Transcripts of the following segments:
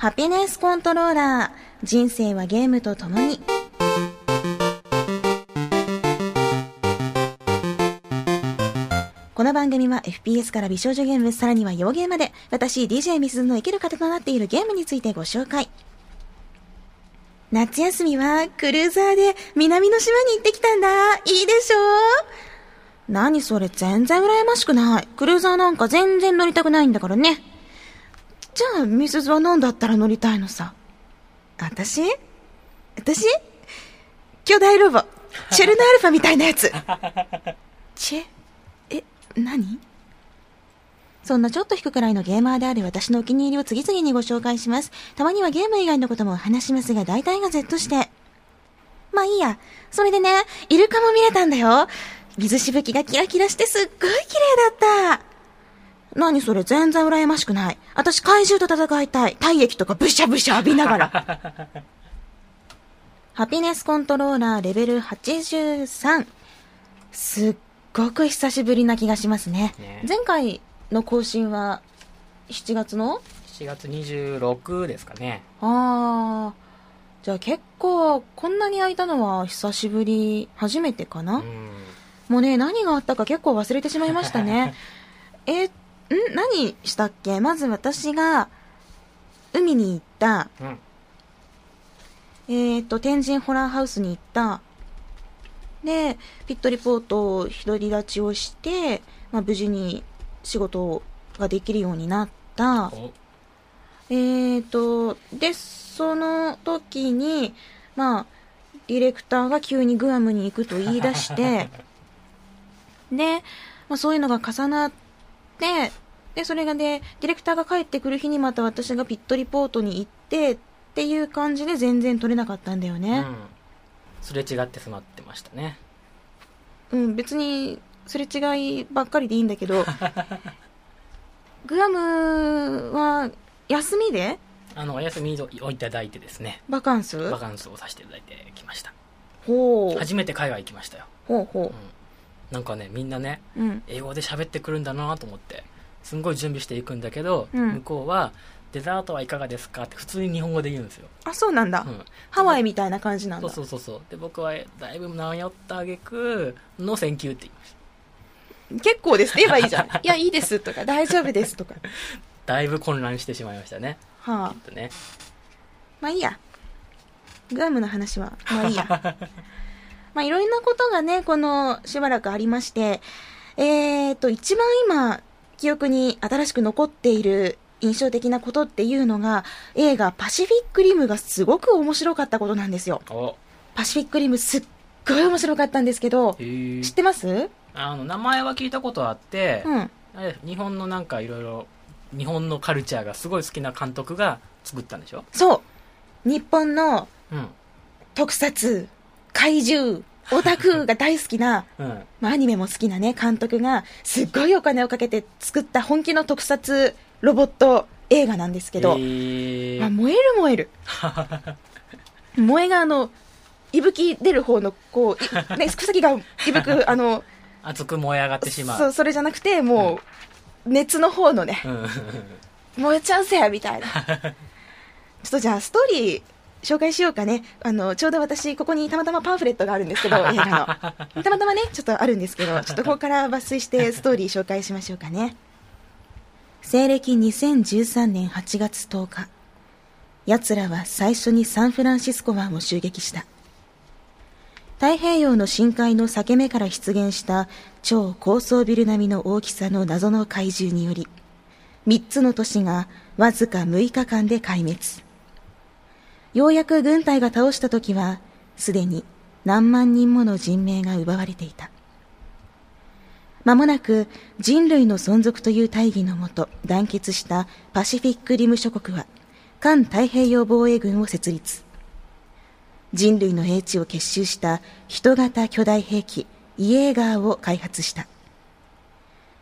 ハピネスコントローラー。人生はゲームと共に。この番組は FPS から美少女ゲーム、さらには洋ゲーまで、私 DJ ミスズの生きる糧となっているゲームについてご紹介。夏休みはクルーザーで南の島に行ってきたんだ。いいでしょ何それ全然羨ましくない。クルーザーなんか全然乗りたくないんだからね。じゃあ、ミスズは何だったら乗りたいのさ？私？私？巨大ロボ。チェルノアルファみたいなやつ。チェ、え、何？そんなちょっと引くくらいのゲーマーである私のお気に入りを次々にご紹介します。たまにはゲーム以外のことも話しますが、大体が Z して。まあいいや。それでね、イルカも見れたんだよ。水しぶきがキラキラしてすっごい綺麗だった。何それ全然羨ましくない。私怪獣と戦いたい。体液とかブシャブシャ浴びながら。ハピネスコントローラーレベル83。すっごく久しぶりな気がしますね。ね前回の更新は7月の？7月26ですかね。あー。じゃあ結構こんなに空いたのは久しぶり、初めてかな、うん。もうね、何があったか結構忘れてしまいましたね。え、ん？何したっけ？まず私が、海に行った、うん。えっ、と、天神ホラーハウスに行った。で、ピットリポートを独り立ちをして、まあ、無事に仕事ができるようになった。おえっ、と、で、その時に、まあ、ディレクターが急にグアムに行くと言い出して、で、まあ、そういうのが重なって、で、それがで、ディレクターが帰ってくる日にまた私がピットリポートに行って、っていう感じで全然取れなかったんだよね。うん。すれ違ってしまってましたね。うん、別に、すれ違いばっかりでいいんだけど、グアムは、休みで？あの、お休みをいただいてですね、バカンス？バカンスをさせていただいてきました。ほう。初めて海外行きましたよ。ほうほうん。なんかね、みんなね、う。うん。英語で喋ってくるんだなと思って、すんごい準備していくんだけど、うん向こうは、デザートはいかがですか？って普通に日本語で言うんですよ。あ、そうなんだ。うん。ハワイみたいな感じなんだ。そうそうそうそう。で、僕はだいぶ迷ったあげく、 No thank you って言いました。結構ですって言えばいいじゃん。いや、いいですとか、大丈夫ですとか。だいぶ混乱してしまいましたね。はあきっ。とね。まあいいや。グアムの話は、まあいいや。まあいろんなことがね、このしばらくありまして、えーと、一番今、記憶に新しく残っている印象的なことっていうのが、映画パシフィックリムがすごく面白かったことなんですよ。おパシフィックリムすっごい面白かったんですけど、知ってます？あの、名前は聞いたことあって、うん。日本のなんかいろいろ、日本のカルチャーがすごい好きな監督が作ったんでしょ？そう。日本のうん。特撮、怪獣、オタクが大好きな、うん。まあ、アニメも好きなね、監督が、すっごいお金をかけて作った本気の特撮ロボット映画なんですけど、えーまあ、燃える燃える。燃えがあの、いぶき出る方の、こう、いね、草木がいぶく、あの、熱く燃え上がってしまう。そう、それじゃなくて、もう、熱の方のね、うん。燃えちゃうぜみたいな。ちょっとじゃあ、ストーリー、紹介しようかね。あの、ちょうど私、ここにたまたまパンフレットがあるんですけど、映画の。たまたまね、ちょっとあるんですけど、ちょっとここから抜粋してストーリー紹介しましょうかね。西暦2013年8月10日、奴らは最初にサンフランシスコ湾を襲撃した。太平洋の深海の裂け目から出現した超高層ビル並みの大きさの謎の怪獣により、3つの都市がわずか6日間で壊滅。ようやく軍隊が倒した時は、すでに何万人もの人命が奪われていた。間もなく人類の存続という大義のもと団結したパシフィックリム諸国は、環太平洋防衛軍を設立。人類の英知を結集した人型巨大兵器イエーガーを開発した。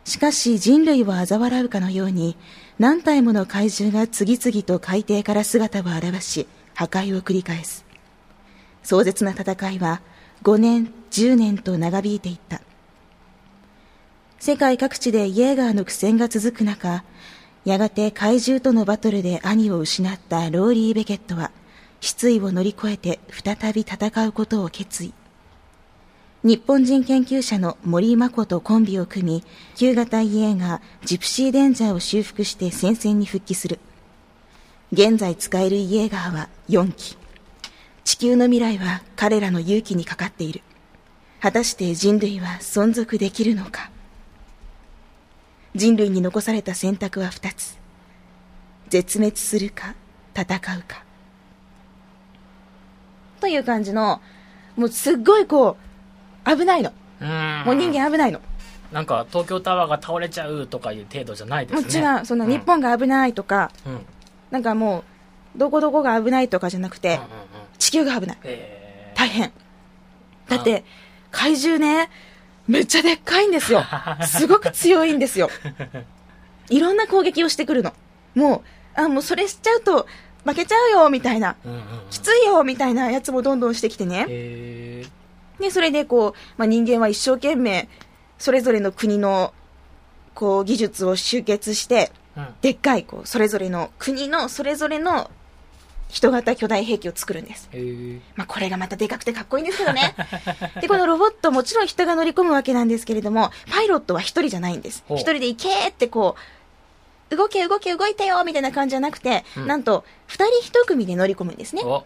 しかし人類を嘲笑うかのように何体もの怪獣が次々と海底から姿を現し破壊を繰り返す。壮絶な戦いは5年、10年と長引いていった。世界各地でイエーガーの苦戦が続く中、やがて怪獣とのバトルで兄を失ったローリー・ベケットは失意を乗り越えて再び戦うことを決意日本人研究者の森真子とコンビを組み旧型イエーガージプシーデンジャーを修復して戦線に復帰する現在使えるイエーガーは4機。地球の未来は彼らの勇気にかかっている。果たして人類は存続できるのか。人類に残された選択は2つ。絶滅するか戦うか。という感じのもうすっごいこう危ないの。うん。もう人間危ないの。なんか東京タワーが倒れちゃうとかいう程度じゃないでもすね。ちろんその日本が危ないとか、うんうんなんかもうどこどこが危ないとかじゃなくて、地球が危ない。え。ー大変。だって怪獣ねめっちゃでっかいんですよ。すごく強いんですよ。いろんな攻撃をしてくるの。もうあもうそれしちゃうと負けちゃうよみたいな。きついよみたいなやつもどんどんしてきてね。え。ーでそれでこう、まあ、人間は一生懸命それぞれの国のこう技術を集結してうんでっかいこうそれぞれの国のそれぞれの人型巨大兵器を作るんですえーまあ、これがまたでかくてかっこいいんですけどね。で、このロボット、もちろん人が乗り込むわけなんですけれども、パイロットは一人じゃないんです。一人で行けーってこう、動け動け動いてよみたいな感じじゃなくて、うんなんと、二人一組で乗り込むんですね。お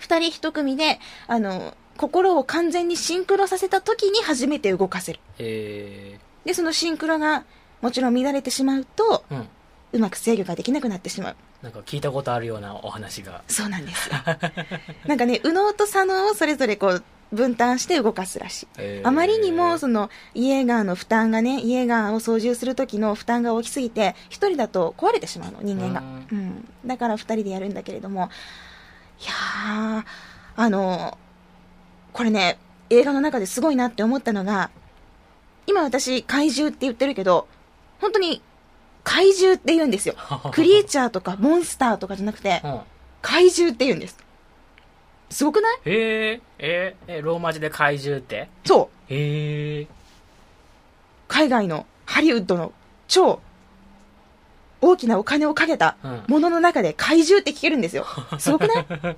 二人一組で、あの、心を完全にシンクロさせた時に初めて動かせる。えで、そのシンクロが、もちろん乱れてしまうと、ーうんうまく制御ができなくなってしまう。なんか聞いたことあるようなお話がそうなんですよ。なんかね、右脳と左脳をそれぞれこう、分担して動かすらしい。えーあまりにもそのイエーガーの負担がね、イエーガーを操縦する時の負担が大きすぎて、一人だと壊れてしまうの、人間が。ううん。だから二人でやるんだけれども、いやー、あの、これね、映画の中ですごいなって思ったのが、今私怪獣って言ってるけど、本当に怪獣って言うんですよ。クリーチャーとかモンスターとかじゃなくてう、ん。怪獣って言うんです。すごくない？へええーえローマ字で怪獣って？そう。へえ海外のハリウッドの超大きなお金をかけたうん。ものの中で怪獣って聞けるんですよ。すごくない？へ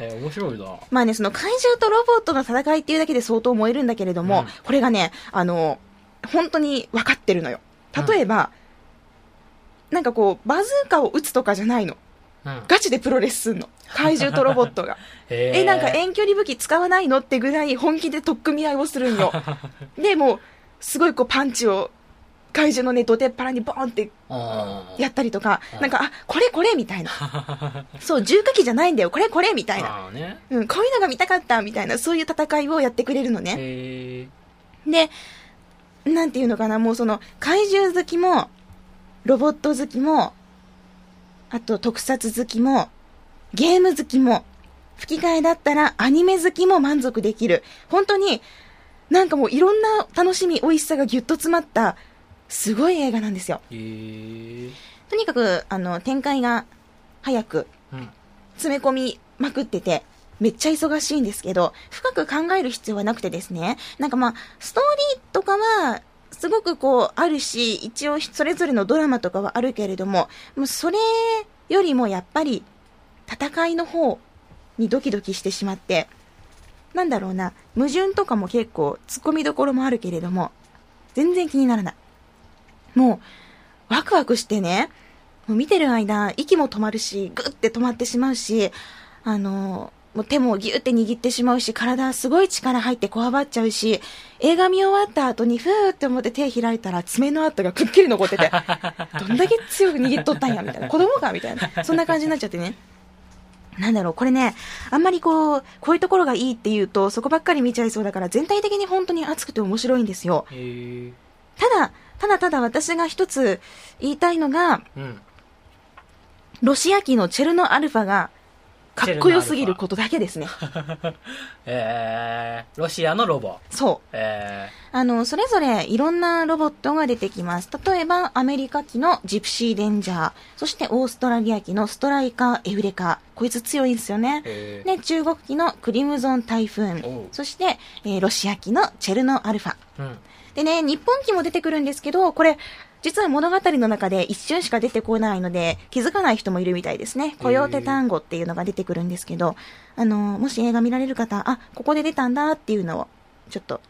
え面白いな。まあね、その怪獣とロボットの戦いっていうだけで相当燃えるんだけれども、うん。これがね、あの、本当に分かってるのよ。例えば、なんかこう、バズーカを撃つとかじゃないの。うんガチでプロレスすんの。怪獣とロボットが。へえ、なんか遠距離武器使わないのってぐらい本気で取っ組み合いをするんよ。で、もう、すごいこうパンチを、怪獣のね、土手っ腹にボーンってうんやったりとかう、んなんか、あ、これこれみたいな。そう、重火器じゃないんだよ、これこれみたいな。ねうん、こういうのが見たかったみたいな、そういう戦いをやってくれるのね。で、なんていうのかな、もうその、怪獣好きも、ロボット好きも、あと特撮好きも、ゲーム好きも、吹き替えだったらアニメ好きも満足できる。本当に、なんかもういろんな楽しみ、美味しさがぎゅっと詰まった、すごい映画なんですよ。へえとにかく、あの、展開が早く、うん詰め込みまくってて、めっちゃ忙しいんですけど、深く考える必要はなくてですね、なんかまあ、ストーリーとかは、すごくこう、あるし、一応それぞれのドラマとかはあるけれども、もうそれよりもやっぱり、戦いの方にドキドキしてしまって、なんだろうな、矛盾とかも結構、突っ込みどころもあるけれども、全然気にならない。もう、ワクワクしてね、もう見てる間、息も止まるし、ぐって止まってしまうし、あの、もう手もギュって握ってしまうし、体すごい力入ってこわばっちゃうし、映画見終わった後にふーって思って手開いたら爪の跡がくっきり残ってて、どんだけ強く握っとったんや、みたいな。子供かみたいな。そんな感じになっちゃってね。なんだろう、これね、あんまりこう、こういうところがいいって言うと、そこばっかり見ちゃいそうだから、全体的に本当に熱くて面白いんですよ。ただ、ただただ私が一つ言いたいのが、うんロシア機のチェルノアルファがかっこよすぎることだけですね。えーロシアのロボそう。えあの、それぞれいろんなロボットが出てきます。例えば、アメリカ機のジプシーレンジャー、そしてオーストラリア機のストライカーエウレカ。こいつ強いんですよねー。えーで、中国機のクリムゾン台風おう。そして、えーロシア機のチェルノアルファ。うんでね、日本機も出てくるんですけど、これ、実は物語の中で一瞬しか出てこないので、気づかない人もいるみたいですね。コヨーテ単語っていうのが出てくるんですけど、あの、もし映画見られる方、あ、ここで出たんだっていうのを、ちょっと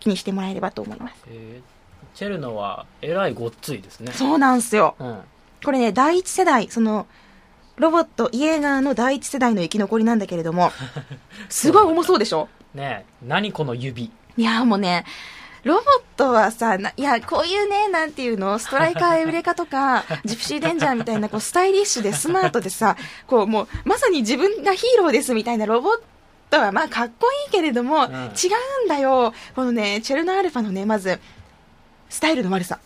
気にしてもらえればと思います。えー。チェルノはえらいごっついですね。そうなんすよ。うん。これね、第一世代、その、ロボット、イエーガーの第一世代の生き残りなんだけれども、すごい重そうでしょ？ねえ。何この指。いや、もうね、ロボットはさ、ないや、こういうね、なんていうの、ストライカーエウレカとか、ジプシーデンジャーみたいな、こう、スタイリッシュでスマートでさ、こう、もう、まさに自分がヒーローですみたいなロボットは、まあ、かっこいいけれども、ん違うんだよ。このね、チェルノアルファのね、まず、スタイルの悪さ。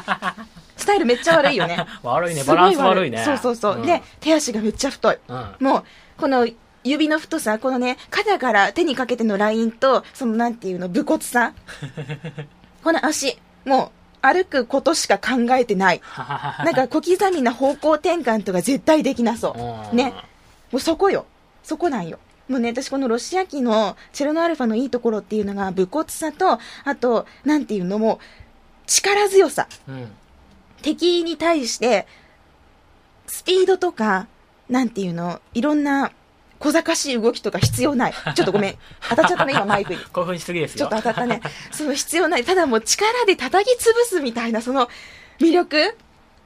スタイルめっちゃ悪いよね。悪いねバランス悪いねそうそうそう。んで、手足がめっちゃ太い。うんもう、この指の太さ、このね、肩から手にかけてのラインと、そのなんていうの、武骨さ。この足、もう、歩くことしか考えてない。なんか小刻みな方向転換とか絶対できなそう。うんね。もうそこよ。そこなんよ。もうね、私このロシア機のチェルノアルファのいいところっていうのが、武骨さと、あと、なんていうのも、力強さ。うん敵に対して、スピードとか、なんていうの、いろんな小賢しい動きとか必要ない。ちょっとごめん。当たっちゃったね、今マイクに。興奮しすぎですちょっよと当たったね。その必要ない。ただもう力で叩き潰すみたいな、その魅力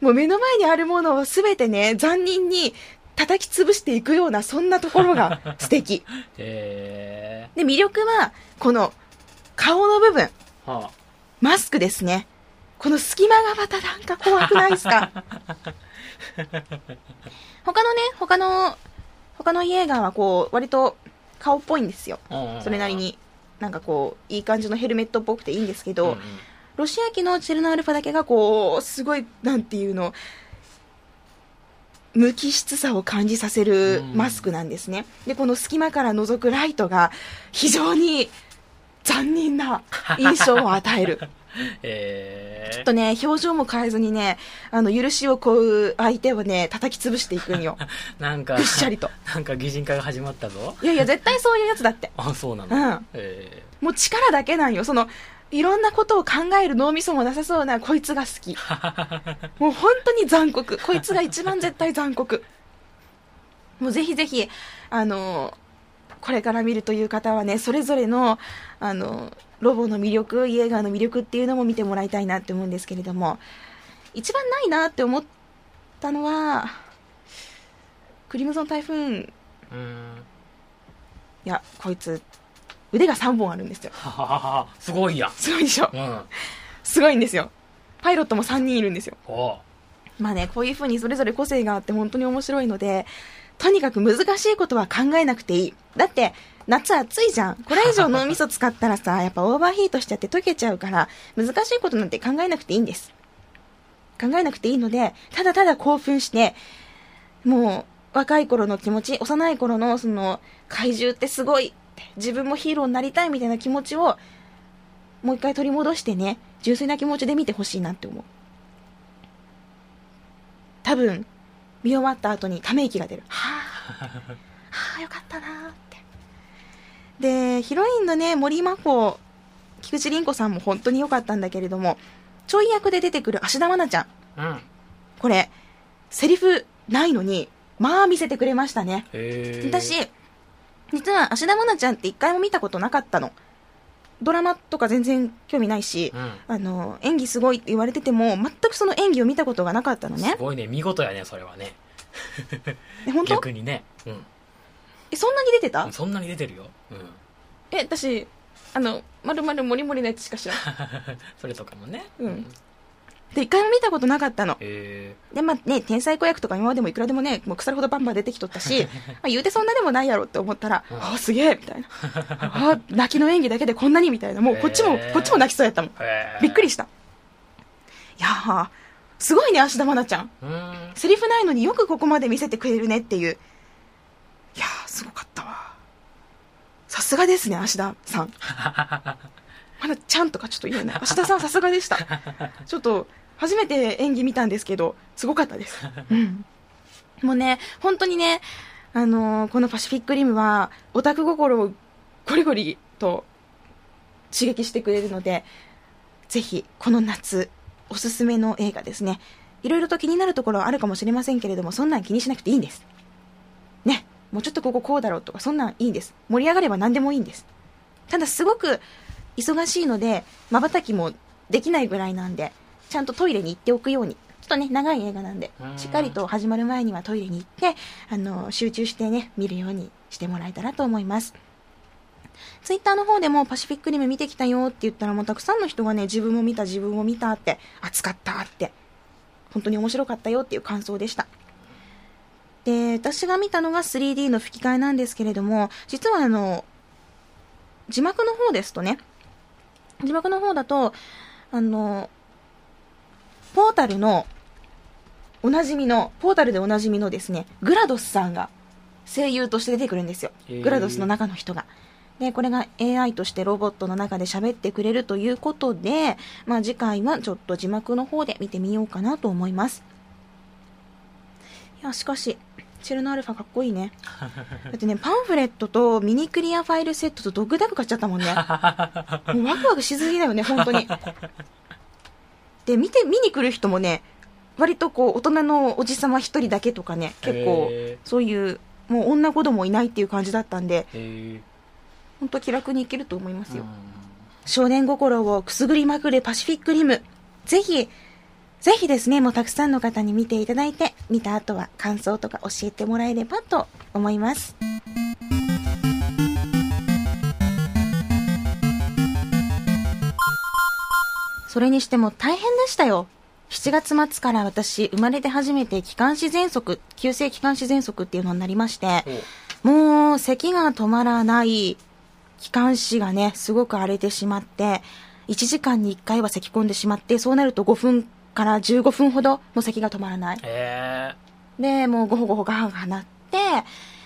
もう目の前にあるものをすべてね、残忍に叩き潰していくような、そんなところが 素敵。えで、魅力は、この顔の部分、ーはマスクですね。この隙間がまたなんか怖くないですか？他のね、他の、他のイエーガーはこう、割と顔っぽいんですよ。それなりに、なんかこう、いい感じのヘルメットっぽくていいんですけど、うんうんロシア機のチェルノアルファだけがこう、すごい、なんていうの、無機質さを感じさせるうんマスクなんですね。で、この隙間から覗くライトが非常に残忍な印象を与える。えーちょっとね、表情も変えずにね、あの、許しを請う相手をね、叩き潰していくんよ。なんかぐっしゃりと。なんか擬人化が始まったぞいやいや、絶対そういうやつだって。あそうなの、うんえもう力だけなんよ。その、いろんなことを考える脳みそもなさそうなこいつが好き。もう本当に残酷。こいつが一番絶対残酷。もうぜひぜひ、あの、これから見るという方はね、それぞれの、あの、ロボの魅力、イエーガーの魅力っていうのも見てもらいたいなって思うんですけれども、一番ないなって思ったのは、クリムゾン台風、いや、こいつ、腕が3本あるんですよ。ははははすごいやんすごいでしょ？うんすごいんですよ。パイロットも3人いるんですよ。まあね、こういう風にそれぞれ個性があって本当に面白いので、とにかく難しいことは考えなくていい。だって、夏暑いじゃん。これ以上脳みそ使ったらさ、やっぱオーバーヒートしちゃって溶けちゃうから、難しいことなんて考えなくていいんです。考えなくていいので、ただただ興奮して、もう、若い頃の気持ち、幼い頃のその、怪獣ってすごい自分もヒーローになりたいみたいな気持ちを、もう一回取り戻してね、純粋な気持ちで見てほしいなって思う。多分、見終わった後にため息が出る。はぁ、はぁ、よかったなーって。で、ヒロインのね、森真帆、菊池凛子さんも本当に良かったんだけれども、ちょい役で出てくる芦田愛菜ちゃん。うんこれ、セリフないのに、まあ見せてくれましたね。私、実は芦田愛菜ちゃんって一回も見たことなかったの。ドラマとか全然興味ないし、うんあの、演技すごいって言われてても、全くその演技を見たことがなかったのねす。ごいね見事やねそれはねえ、本当？逆にねうんえ、そんなに出てた？そんなに出てるようんえ、私、あの、まるまるもりもりのやつしか知らん。それとかもねうんで、一回も見たことなかったの。えで、まあね、天才子役とか今までもいくらでもね、もう腐るほどバンバン出てきとったし、まあ言うてそんなでもないやろって思ったら、う んああ、すげえみたいな。ああ、泣きの演技だけでこんなにみたいな。もうこっちも、へーこっちも泣きそうやったもん。ーへーびっくりした。いやー、すごいね、芦田愛菜ちゃんセリフないのによくここまで見せてくれるねっていう。いやー、すごかったわ。さすがですね、芦田さん。まだちゃんとかちょっと言えない。芦田さんさすがでした。ちょっと、初めて演技見たんですけど、すごかったです。うん。もうね、本当にね、あのーこのパシフィックリムは、オタク心をゴリゴリと刺激してくれるので、ぜひ、この夏、おすすめの映画ですね。いろいろと気になるところはあるかもしれませんけれども、そんなん気にしなくていいんです。ね。もうちょっとこここうだろうとか、そんなんいいんです。盛り上がれば何でもいいんです。ただすごく忙しいので、瞬きもできないぐらいなんで、ちゃんとトイレに行っておくように。ちょっとね、長い映画なんでう、んしっかりと始まる前にはトイレに行って、あの、集中してね、見るようにしてもらえたらと思います。ツイッターの方でもパシフィックリム見てきたよって言ったらもうたくさんの人がね、自分も見た自分も見たって、熱かったって、本当に面白かったよっていう感想でした。で、私が見たのが 3D の吹き替えなんですけれども、実はあの、字幕の方ですとね、字幕の方だと、あの、ポータルの、おなじみの、ポータルでおなじみのですね、グラドスさんが声優として出てくるんですよ。グラドスの中の人が。で、これが AI としてロボットの中で喋ってくれるということで、まあ次回はちょっと字幕の方で見てみようかなと思います。いや、しかし、チルノアルファかっこいいね。だってね、パンフレットとミニクリアファイルセットとドッグダグ買っちゃったもんね。もうワクワクしすぎだよね、本当に。で、見て、見に来る人もね、割とこう、大人のおじさま一人だけとかね、結構へ、そういう、もう女子供いないっていう感じだったんで、へ本当気楽に行けると思いますえよ。少年心をくすぐりまくるパシフィックリム。ぜひ、ぜひですね、もうたくさんの方に見ていただいて、見た後は感想とか教えてもらえればと思います。それにしても大変でしたよ。7月末から私、生まれて初めて気管支喘息、急性気管支喘息っていうのになりまして、もう咳が止まらない気管支がね、すごく荒れてしまって、1時間に1回は咳込んでしまって、そうなると5分から15分ほどもう咳が止まらない。へで、もうごほごほガハガハなって、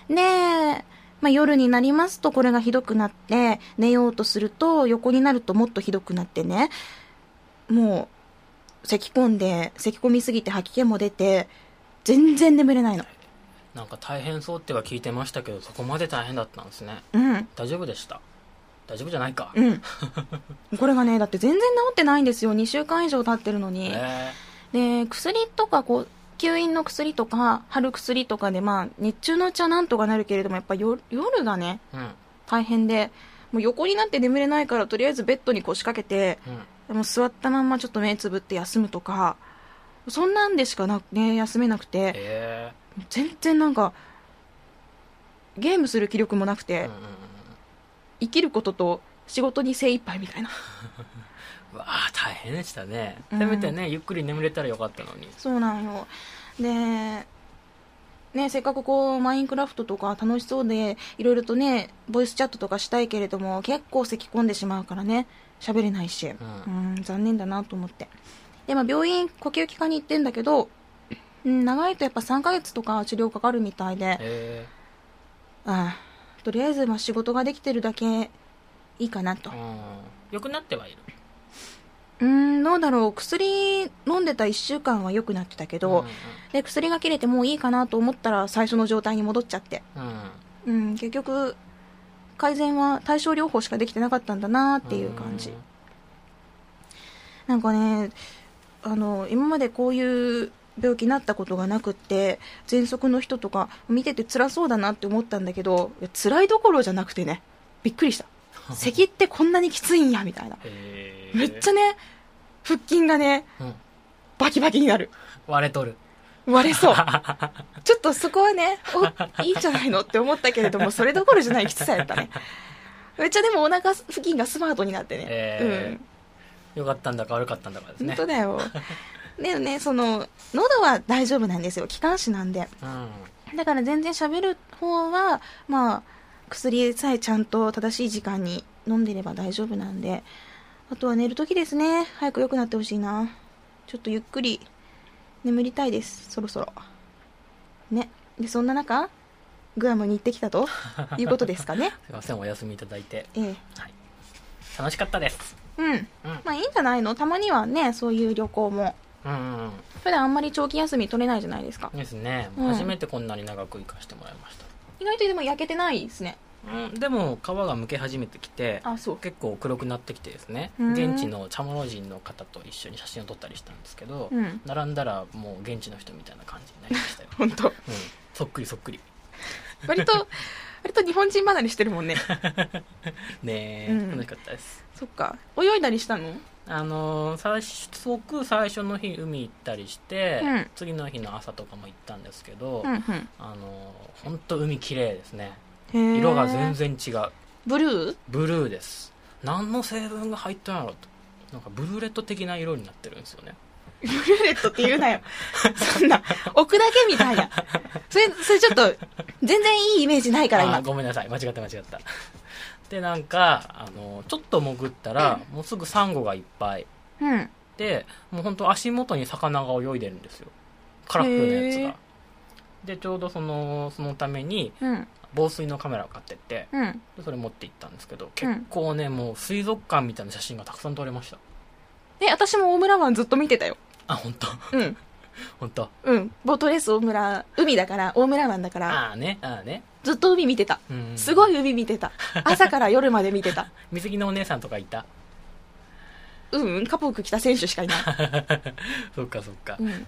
で、まあ、夜になりますとこれがひどくなって、寝ようとすると横になるともっとひどくなってね、もう、咳込んで、咳込みすぎて吐き気も出て、全然眠れないの。えなんか大変そうっては聞いてましたけどそこまで大変だったんですねうん。大丈夫でした？大丈夫じゃないか。うん。これがね、だって全然治ってないんですよ。2週間以上経ってるのに。へで、薬とか、こう、吸引の薬とか、貼る薬とかで、まあ、日中のうちはなんとかなるけれども、やっぱ夜夜がね、えうん。大変で、もう横になって眠れないから、とりあえずベッドに腰掛けて、うん。もう座ったまんまちょっと目つぶって休むとか、そんなんでしかな、ね、休めなくて、全然なんか、ゲームする気力もなくて、うんうんうん生きることと仕事に精一杯みたいな。う わあ大変でしたね。うん。せめてねゆっくり眠れたらよかったのに。そうなんよ。で、ね、せっかくこう、マインクラフトとか楽しそうで、いろいろとね、ボイスチャットとかしたいけれども、結構咳込んでしまうからね、喋れないし、ううん、残念だなと思って。で、まあ、病院、呼吸器科に行ってんだけど、うん、長いとやっぱ3ヶ月とか治療かかるみたいで、へえああとりあえずまあ仕事ができてるだけいいかなと。うんよくなってはいるうーん、どうだろう。薬飲んでた1週間は良くなってたけど、うんで、薬が切れてもういいかなと思ったら最初の状態に戻っちゃって。うんうんうん、結局、改善は対症療法しかできてなかったんだなっていう感じ。なんかね、あの、今までこういう病気になったことがなくって、喘息の人とか見てて辛そうだなって思ったんだけど、辛いどころじゃなくてね、びっくりした。咳ってこんなにきついんや、みたいな。めっちゃね、腹筋がね、うんバキバキになる。割れとる割れそう。ちょっとそこはね、お、いいんじゃないのって思ったけれども、それどころじゃないきつさやったね。めっちゃでもお腹付近がスマートになってね。えよかったんだか悪かったんだかですうん。ね本当だよ。でもね、その、喉は大丈夫なんですよ。気管支なんで。うんだから全然喋る方は、まあ、薬さえちゃんと正しい時間に飲んでれば大丈夫なんで、あとは寝るときですね。早く良くなってほしいな。ちょっとゆっくり眠りたいです。そろそろ。ね。で、そんな中、グアムに行ってきたと いうことですかね。すいませんお休みいただいてええ。楽しかったですうん。うんまあいいんじゃないの？たまにはね、そういう旅行も。うん。うん普段あんまり長期休み取れないじゃないですか。うん。ですね、うん。初めてこんなに長く行かしてもらいました。意外とでも焼けてないですね。うん、でも皮がむけ始めてきてあそう。結構黒くなってきてですね。うん。現地のチャモロ人の方と一緒に写真を撮ったりしたんですけど、うん。並んだらもう現地の人みたいな感じになりましたよ、本当。うん、そっくりそっくり。割と 割と日本人離れしてるもんね。ねえ、うん。楽しかったです。そっか。泳いだりしたの？あのー最速最初の日海行ったりして、うん。次の日の朝とかも行ったんですけど、うんうん。あのー本当海綺麗ですね。色が全然違う。ブルー？ブルーです。何の成分が入ったんやろと。なんかブルーレット的な色になってるんですよね。ブルーレットって言うなよ。そんな。置くだけみたいな。それそれちょっと全然いいイメージないから今。ごめんなさい。間違った間違ったでなんかあのちょっと潜ったら、もうすぐサンゴがいっぱい。うん。でもう本当足元に魚が泳いでるんですよ。カラフルなやつが。でちょうどそのそのためにうん。防水のカメラを買ってってうん。でそれ持って行ったんですけど結構ね、もう水族館みたいな写真がたくさん撮れました。え私も大村湾ずっと見てたよ。あ本当？うん。本当？うん。ボートレース大村海だから大村湾だから。ああねああねずっと海見てた。うん。すごい海見てた。朝から夜まで見てた。水着のお姉さんとかいた？うんうんカポーク着た選手しかいない、そっかそっか、うん、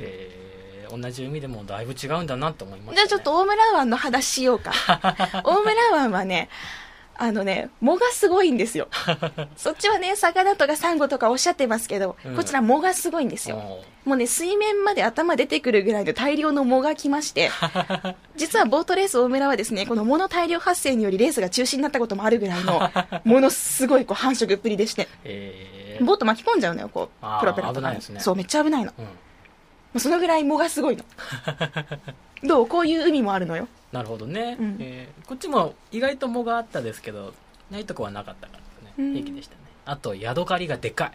えー、同じ海でもだいぶ違うんだなって思いました、ね、じゃあちょっと大村湾の話しようか。大村湾はねあのね藻がすごいんですよ。そっちはね魚とかサンゴとかおっしゃってますけど、うん。こちら藻がすごいんですよ。おもうね水面まで頭出てくるぐらいの大量の藻が来まして 実はボートレース大村はですねこの藻の大量発生によりレースが中止になったこともあるぐらいの ものすごいこう繁殖っぷりでしてえ。ーボート巻き込んじゃうのよこうプロペラとかね。そうめっちゃ危ないの。もうん、うそのぐらい藻がすごいの。どう？こういう海もあるのよなるほどね、うん。えーこっちも意外と藻があったですけどないとこはなかったからね。平気でしたね。あとヤドカリがでかい。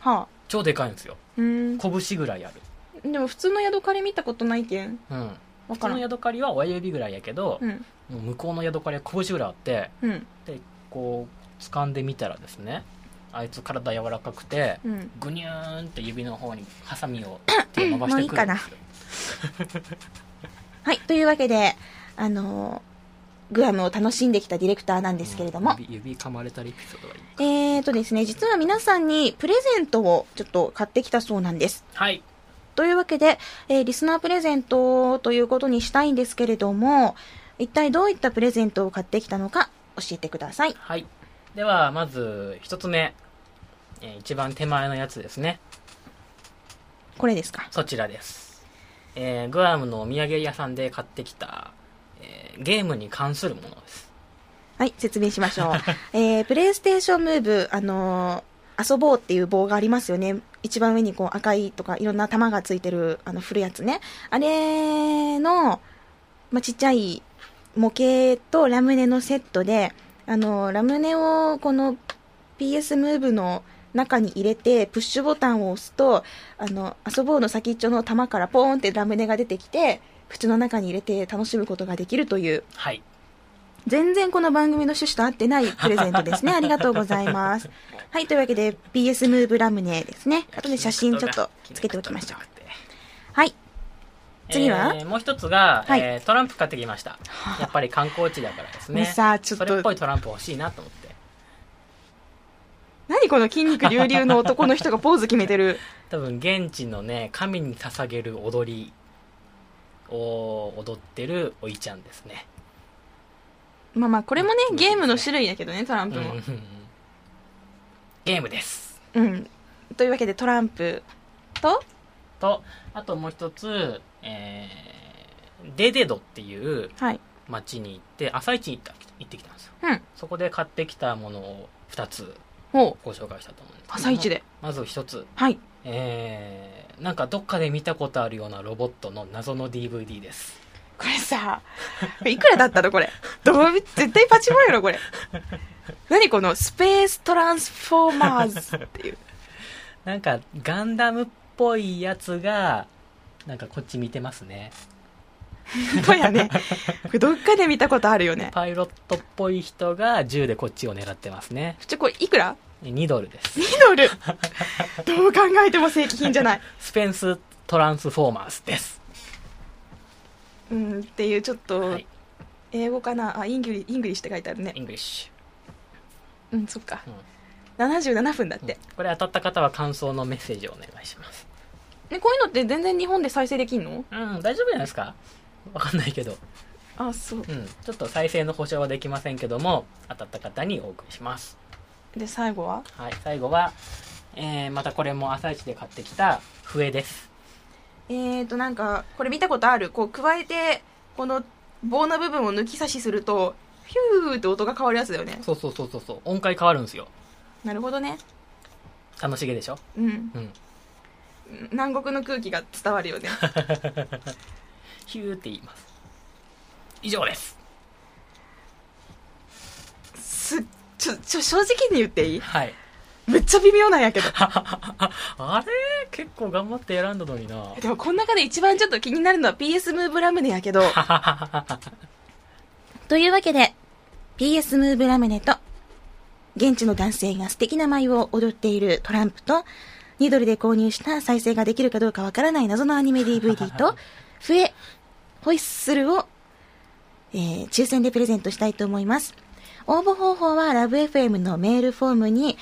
はあ。超でかいんですよ。うん。拳ぐらいある。でも普通のヤドカリ見たことないけん。うん。普通のヤドカリは親指ぐらいやけど、うん。もう向こうのヤドカリは拳ぐらいあってうん。でこう掴んでみたらですねあいつ体柔らかくてうん。ぐにゅーんって指の方にハサミを手を伸ばしてくるんですよ はいというわけであのーグアムを楽しんできたディレクターなんですけれども、指指噛まれたエピソードはいいえーとですね実は皆さんにプレゼントをちょっと買ってきたそうなんです。はい。というわけで、えーリスナープレゼントということにしたいんですけれども一体どういったプレゼントを買ってきたのか教えてください。はい。ではまず一つ目、えー一番手前のやつですね。これですか。そちらです、えーグアムのお土産屋さんで買ってきた、えーゲームに関するものです。はい説明しましょう、えープレイステーションムーブあのー遊ぼうっていう棒がありますよね。一番上にこう赤いとかいろんな玉がついてるあの振るやつね。あれの、まあ、ちっちゃい模型とラムネのセットであのラムネをこの PS ムーブの中に入れてプッシュボタンを押すとあの遊ぼうの先っちょの玉からポーンってラムネが出てきて口の中に入れて楽しむことができるというはい全然この番組の趣旨と合ってないプレゼントですね。ありがとうございます。はい、というわけで PS ムーブラムネですね。後で写真ちょっとつけておきましょう。はい。次はえーもう一つが、はいえートランプ買ってきましたやっぱり観光地だからですねさちょっとそれっぽいトランプ欲しいなと思って何この筋肉隆々の男の人がポーズ決めてる。多分現地のね神に捧げる踊りを踊ってるおいちゃんですねまあまあ、これもね、ゲームの種類だけどね、トランプも。うんうんうんゲームですうん。というわけでトランプと、とあともう一つ、えーデデドっていうはい。町に行って朝市に行った行ってきたんですようん。そこで買ってきたものを2つ。ご紹介したと思うんです朝一で。まず1つはい。えー、なんかどっかで見たことあるようなロボットの謎の DVD ですこれさ、いくらだったのこれ？どう、絶対パチモンやろ、これ。何このスペーストランスフォーマーズっていう。なんかガンダムっぽいやつがなんかこっち見てますねそうやね。これどっかで見たことあるよね。パイロットっぽい人が銃でこっちを狙ってますねちょ、これいくら？2ドルです ?2 ドル？どう考えても正規品じゃない。スペンス Transformers です。うん、っていうちょっと、はい。英語かな？あ Engli English って書いてあるね。 Englisうんそっか。ュ、うん。77分だって、これ当たった方は感想のメッセージをお願いします。えこういうのって全然日本で再生できんの？うん大丈夫じゃないですか？わかんないけど。あそう。うんちょっと再生の保証はできませんけども当たった方にお送りしますで最後は？はい最後は、えー、またこれも朝一で買ってきた笛です。えーとなんかこれ見たことある？こう加えてこの棒の部分を抜き差しするとヒューって音が変わるやつだよね。そうそうそうそうそう。音階変わるんですよ。なるほどね。楽しげでしょ？うん。うん。南国の空気が伝わるよね。ヒューって言います。以上です。すちょちょ正直に言っていい？はい。めっちゃ微妙なんやけど。あれ？結構頑張って選んだのにな。でもこの中で一番ちょっと気になるのは PS ムーブラムネやけど。というわけで PS ムーブラムネと現地の男性が素敵な舞を踊っているトランプと2ドルで購入した再生ができるかどうかわからない謎のアニメ DVD と 笛ホイッスルを、えー抽選でプレゼントしたいと思います応募方法はラブ f m のメールフォームに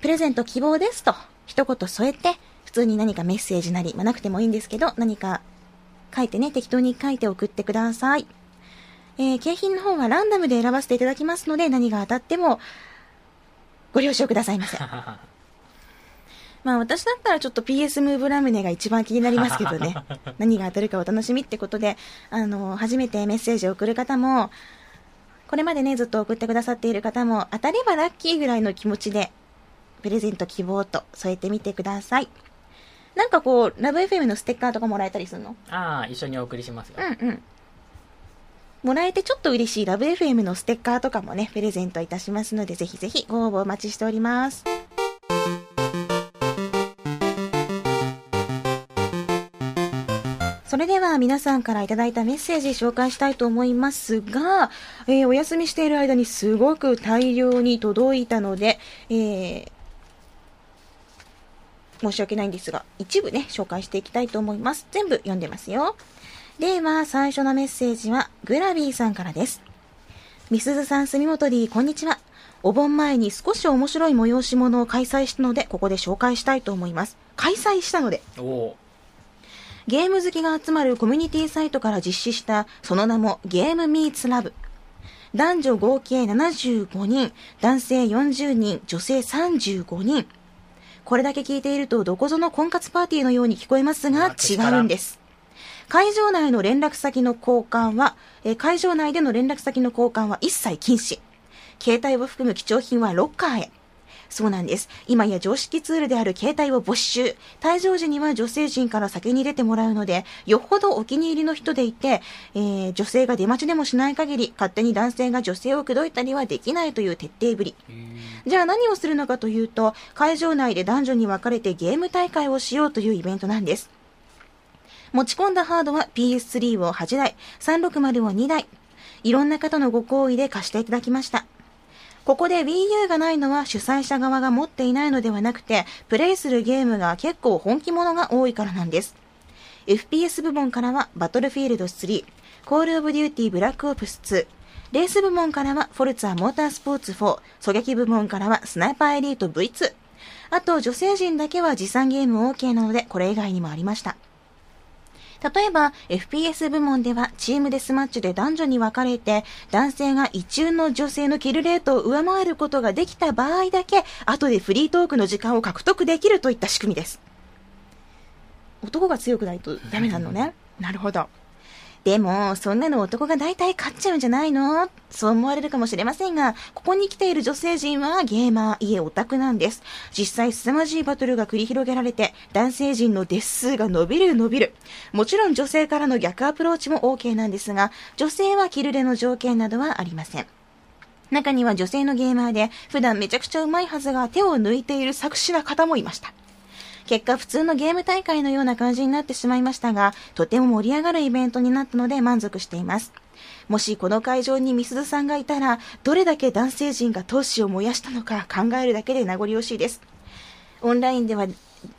プレゼント希望ですと一言添えて普通に何かメッセージなり、まあ、なくてもいいんですけど何か書いてね適当に書いて送ってください。えー景品の方はランダムで選ばせていただきますので何が当たってもご了承くださいませ。まあ私だったらちょっと PS ムーブラムネが一番気になりますけどね。何が当たるかお楽しみってことであの初めてメッセージを送る方もこれまでねずっと送ってくださっている方も当たればラッキーぐらいの気持ちでプレゼント希望と添えてみてくださいなんかこうラブ FM のステッカーとかもらえたりするの？ああ一緒にお送りしますよ、うんうん。もらえてちょっと嬉しいラブ f m のステッカーとかもね、プレゼントいたしますので、ぜひぜひご応募お待ちしております。それでは皆さんからいただいたメッセージ紹介したいと思いますが、えーお休みしている間にすごく大量に届いたので、えー申し訳ないんですが、一部ね、紹介していきたいと思います。全部読んでますよ。では、最初のメッセージは、グラビーさんからです。みすずさん、住本 D、こんにちは。お盆前に少し面白い催し物を開催したので、ここで紹介したいと思います。開催したので、おゲーム好きが集まるコミュニティサイトから実施した、その名もゲームミーツラブ。男女合計75人、男性40人、女性35人。これだけ聞いているとどこぞの婚活パーティーのように聞こえますが違うんです。会場内の連絡先の交換は、えー会場内での連絡先の交換は一切禁止。携帯を含む貴重品はロッカーへ。そうなんです。今や常識ツールである携帯を没収。退場時には女性陣から先に出てもらうので、よっぽどお気に入りの人でいて、えー女性が出待ちでもしない限り、勝手に男性が女性を口説いたりはできないという徹底ぶり。じゃあ何をするのかというと、会場内で男女に分かれてゲーム大会をしようというイベントなんです。持ち込んだハードは PS3 を8台、360を2台。いろんな方のご好意で貸していただきました。ここで Wii U がないのは主催者側が持っていないのではなくて、プレイするゲームが結構本気ものが多いからなんです。FPS 部門からは Battlefield 3、 Call of Duty Black Ops 2、レース部門からは Forza Motorsport 4、狙撃部門からはスナイパーエリート V2。あと女性陣だけは持参ゲーム OK なので、これ以外にもありました。例えば、FPS 部門では Team Deathmatch で男女に分かれて、男性が一中の女性のキルレートを上回ることができた場合だけ、後でフリートークの時間を獲得できるといった仕組みです。男が強くないとダメなのね。なるほど。でも、そんなの男が大体勝っちゃうんじゃないの？そう思われるかもしれませんが、ここに来ている女性陣はゲーマー、いえオタクなんです。実際凄まじいバトルが繰り広げられて、男性陣のデス数が伸びる伸びる。もちろん女性からの逆アプローチも OK なんですが、女性はキルレの条件などはありません。中には女性のゲーマーで、普段めちゃくちゃうまいはずが手を抜いている作詞な方もいました。結果普通のゲーム大会のような感じになってしまいましたが、とても盛り上がるイベントになったので満足しています。もしこの会場にみすずさんがいたら、どれだけ男性陣が闘志を燃やしたのか考えるだけで名残惜しいです。オンラインでは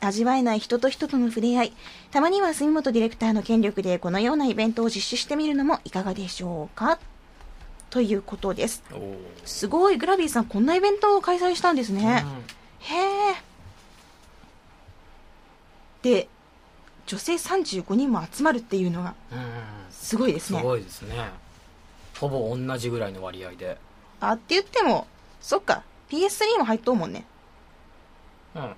味わえない人と人との触れ合いたまには杉本ディレクターの権力でこのようなイベントを実施してみるのもいかがでしょうか？ということです。すごい。グラビーさんこんなイベントを開催したんですね、へえで女性35人も集まるっていうのがすごいですすねごいですね。ほぼ同じぐらいの割合で。あって言ってもそっか。PS3 も入っとうもんね。うん。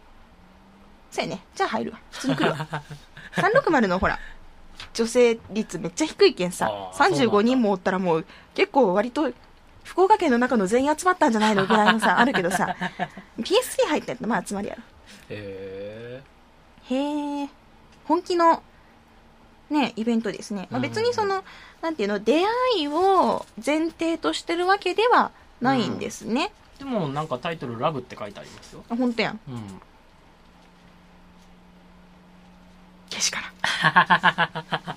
そうやね。じゃあ入るわ。普通に来るわ。360のほら女性率めっちゃ低いけんさ。あーそうなんだ。35人もおったらもう結構割と福岡県の中の全員集まったんじゃないのぐらいのさあるけどさ。PS3 入ってんのまあ集まりやろ。へへえ本気のねイベントですね、まあ、別にその、なんていうの出会いを前提としてるわけではないんですね、えでもなんかタイトル「ラブ」って書いてありますよ。あ本当やん。うん。けしから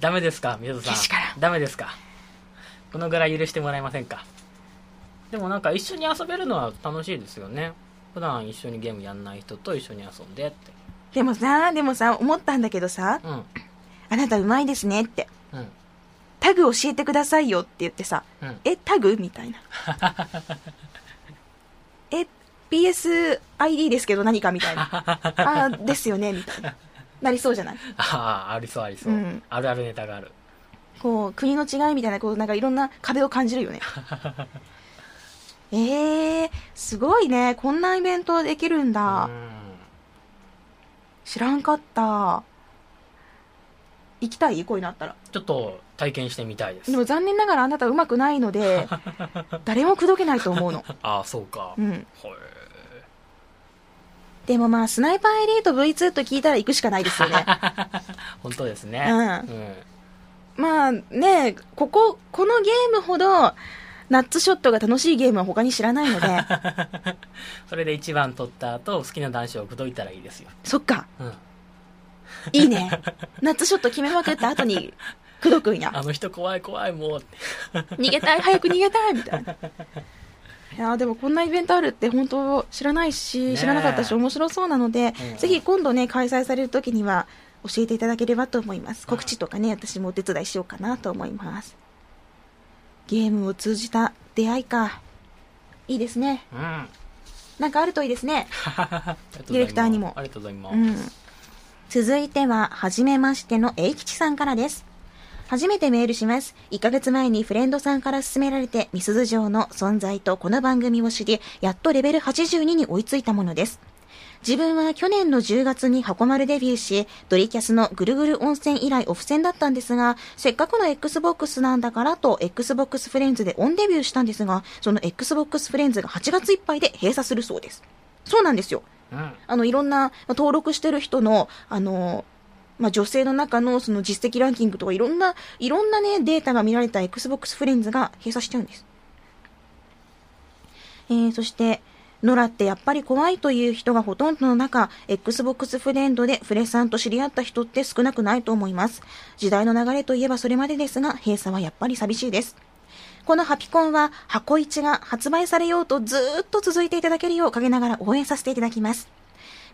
ダメですか宮田さん。けしからダメですか。このぐらい許してもらえませんか。でもなんか一緒に遊べるのは楽しいですよね普段一緒にゲームやんない人と一緒に遊んでって。でもさでもさ思ったんだけどさうん。あなたうまいですねって。うん。タグ教えてくださいよって言ってさうん。えタグみたいな。え PSID ですけど何かみたいな。あですよねみたいな。なりそうじゃない？ああありそうありそう、うん。あるあるネタがある。こう国の違いみたいなこうなんかいろんな壁を感じるよね えー、すごいね。こんなイベントできるんだ、うん。知らんかった。行きたい？こういうのあったら。ちょっと体験してみたいです。でも残念ながらあなたうまくないので 誰も口説けないと思うの。ああそうか、へうん。えでもまあスナイパーエリート V2 と聞いたら行くしかないですよね。本当ですね。うん。うん。まあねこここのゲームほどナッツショットが楽しいゲームは他に知らないので。それで一番取った後好きな男子を口説いたらいいですよ、そっか。うん、いいね。ナッツショット決めまくった後に口説くんや。あの人怖い怖いもう。逃げたい。早く逃げたいみたいな。いやーでもこんなイベントあるって本当知らないし、知らなかったし面白そうなので、うん。ぜひ今度ね開催される時には教えていただければと思います。うん告知とかね私もお手伝いしようかなと思いますゲームを通じた出会いか。いいですね。うん。なんかあるといいですね。ディレクターにも。ありがとうございます、うん。続いては、はじめましての英吉さんからです。初めてメールします。1ヶ月前にフレンドさんから勧められて、ミスズ城の存在とこの番組を知り、やっとレベル82に追いついたものです。自分は去年の10月に箱丸デビューし、ドリキャスのぐるぐる温泉以来オフ戦だったんですが、せっかくの Xbox なんだからと Xbox フレンズでオンデビューしたんですが、その Xbox フレンズが8月いっぱいで閉鎖するそうです。そうなんですよ。うんあの、いろんな、まあ登録してる人の、あの、まあ、女性の中のその実績ランキングとかいろんな、いろんなね、データが見られた Xbox フレンズが閉鎖しちゃうんです。えー、そして、ノラってやっぱり怖いという人がほとんどの中、Xbox フレンドでフレさんと知り合った人って少なくないと思います。時代の流れといえばそれまでですが、閉鎖はやっぱり寂しいです。このハピコンは箱一が発売されようとずっと続いていただけるよう陰ながら応援させていただきます。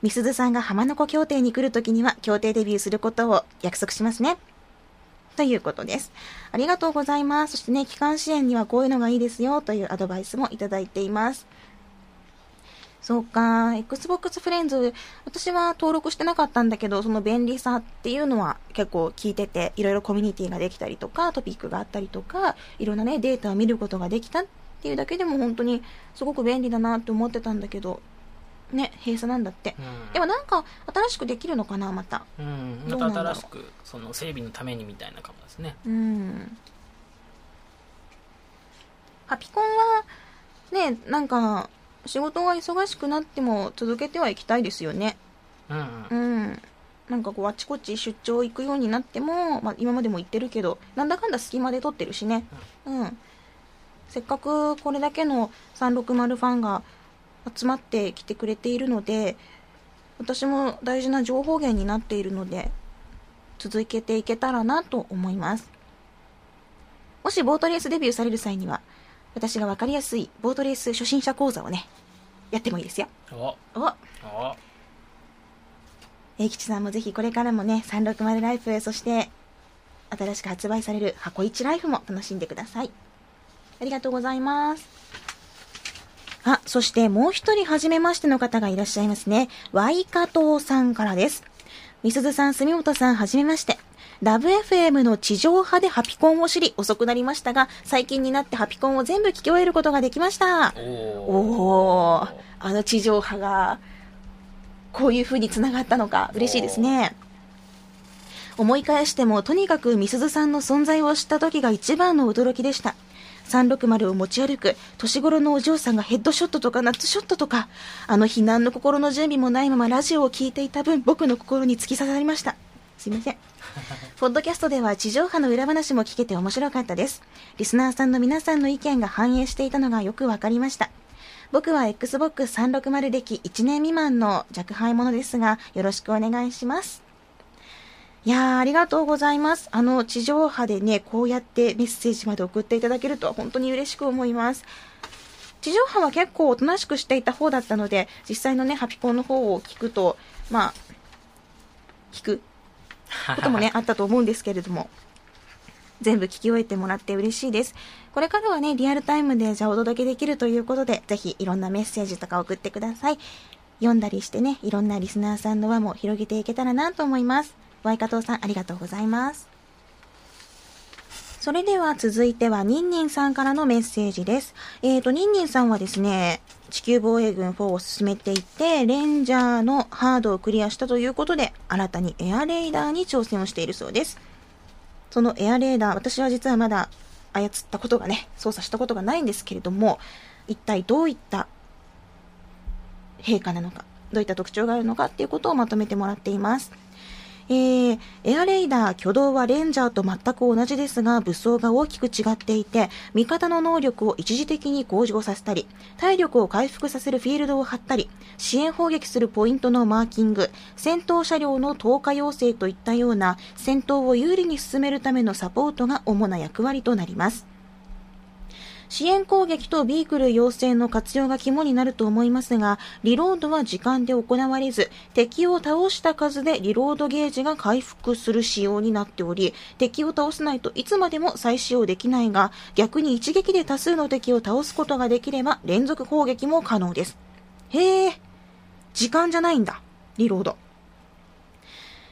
みすずさんが浜名湖協定に来るときには協定デビューすることを約束しますね。ということです。ありがとうございます。そしてね、機関支援にはこういうのがいいですよというアドバイスもいただいています。そうか、Xbox フレンズ、私は登録してなかったんだけど、その便利さっていうのは結構聞いてて、いろいろコミュニティができたりとか、トピックがあったりとか、いろんなね、データを見ることができたっていうだけでも本当にすごく便利だなって思ってたんだけど、ね、閉鎖なんだって。うんでもなんか新しくできるのかな、また。うん、どまた新しくその整備のためにみたいなかもですねうん。ハピコンは、ね、なんか、仕事が忙しくなっても続けてはいきたいですよね。うんううんん。なんかこう、あちこち出張行くようになっても、まあ今までも行ってるけど、なんだかんだ隙間で撮ってるしね。うん。せっかくこれだけの360ファンが集まってきてくれているので、私も大事な情報源になっているので、続けていけたらなと思います。もしボートレースデビューされる際には、私がわかりやすいボートレース初心者講座をね、やってもいいですよ。おおお英吉さんもぜひこれからもね、360ライフ、そして、新しく発売される箱一ライフも楽しんでください。ありがとうございます。あ、そしてもう一人初めましての方がいらっしゃいますね。ワイカトーさんからです。みすずさん、住本さん、はじめまして。ラブ FM の地上波でハピコンを知り遅くなりましたが、最近になってハピコンを全部聞き終えることができました。おおー、あの地上波が、こういう風に繋がったのか、嬉しいですね。思い返しても、とにかくみすずさんの存在を知った時が一番の驚きでした。360を持ち歩く年頃のお嬢さんがヘッドショットとかナッツショットとか、あの日何の心の準備もないままラジオを聞いていた分、僕の心に突き刺さりました。すいません。ポッドキャストでは地上波の裏話も聞けて面白かったです。リスナーさんの皆さんの意見が反映していたのがよくわかりました。僕は Xbox360 歴1年未満の若輩者ですが、よろしくお願いします。いや、ありがとうございます。あの、地上波でね、こうやってメッセージまで送っていただけるとは本当に嬉しく思います。地上波は結構おとなしくしていた方だったので、実際のね、ハピコンの方を聞くと、まあ、聞くこともね、あったと思うんですけれども、全部聞き終えてもらって嬉しいです。これからはね、リアルタイムでじゃあお届けできるということで、ぜひいろんなメッセージとか送ってください。読んだりしてね、いろんなリスナーさんの輪も広げていけたらなと思います。ワイカトさん、ありがとうございます。それでは続いては、ニンニンさんからのメッセージです。えーと、ニンニンさんはですね、地球防衛軍4を進めていて、レンジャーのハードをクリアしたということで、新たにエアレーダーに挑戦をしているそうです。そのエアレーダー、私は実はまだ操ったことがね、操作したことがないんですけれども、一体どういった陛下なのか、どういった特徴があるのかっていうことをまとめてもらっています。えー、エアレーダー挙動はレンジャーと全く同じですが、武装が大きく違っていて、味方の能力を一時的に向上させたり、体力を回復させるフィールドを張ったり、支援砲撃するポイントのマーキング、戦闘車両の投下要請といったような、戦闘を有利に進めるためのサポートが主な役割となります。支援攻撃とビークル要請の活用が肝になると思いますが、リロードは時間で行われず、敵を倒した数でリロードゲージが回復する仕様になっており、敵を倒さないといつまでも再使用できないが、逆に一撃で多数の敵を倒すことができれば連続攻撃も可能です。へえ、時間じゃないんだ、リロード。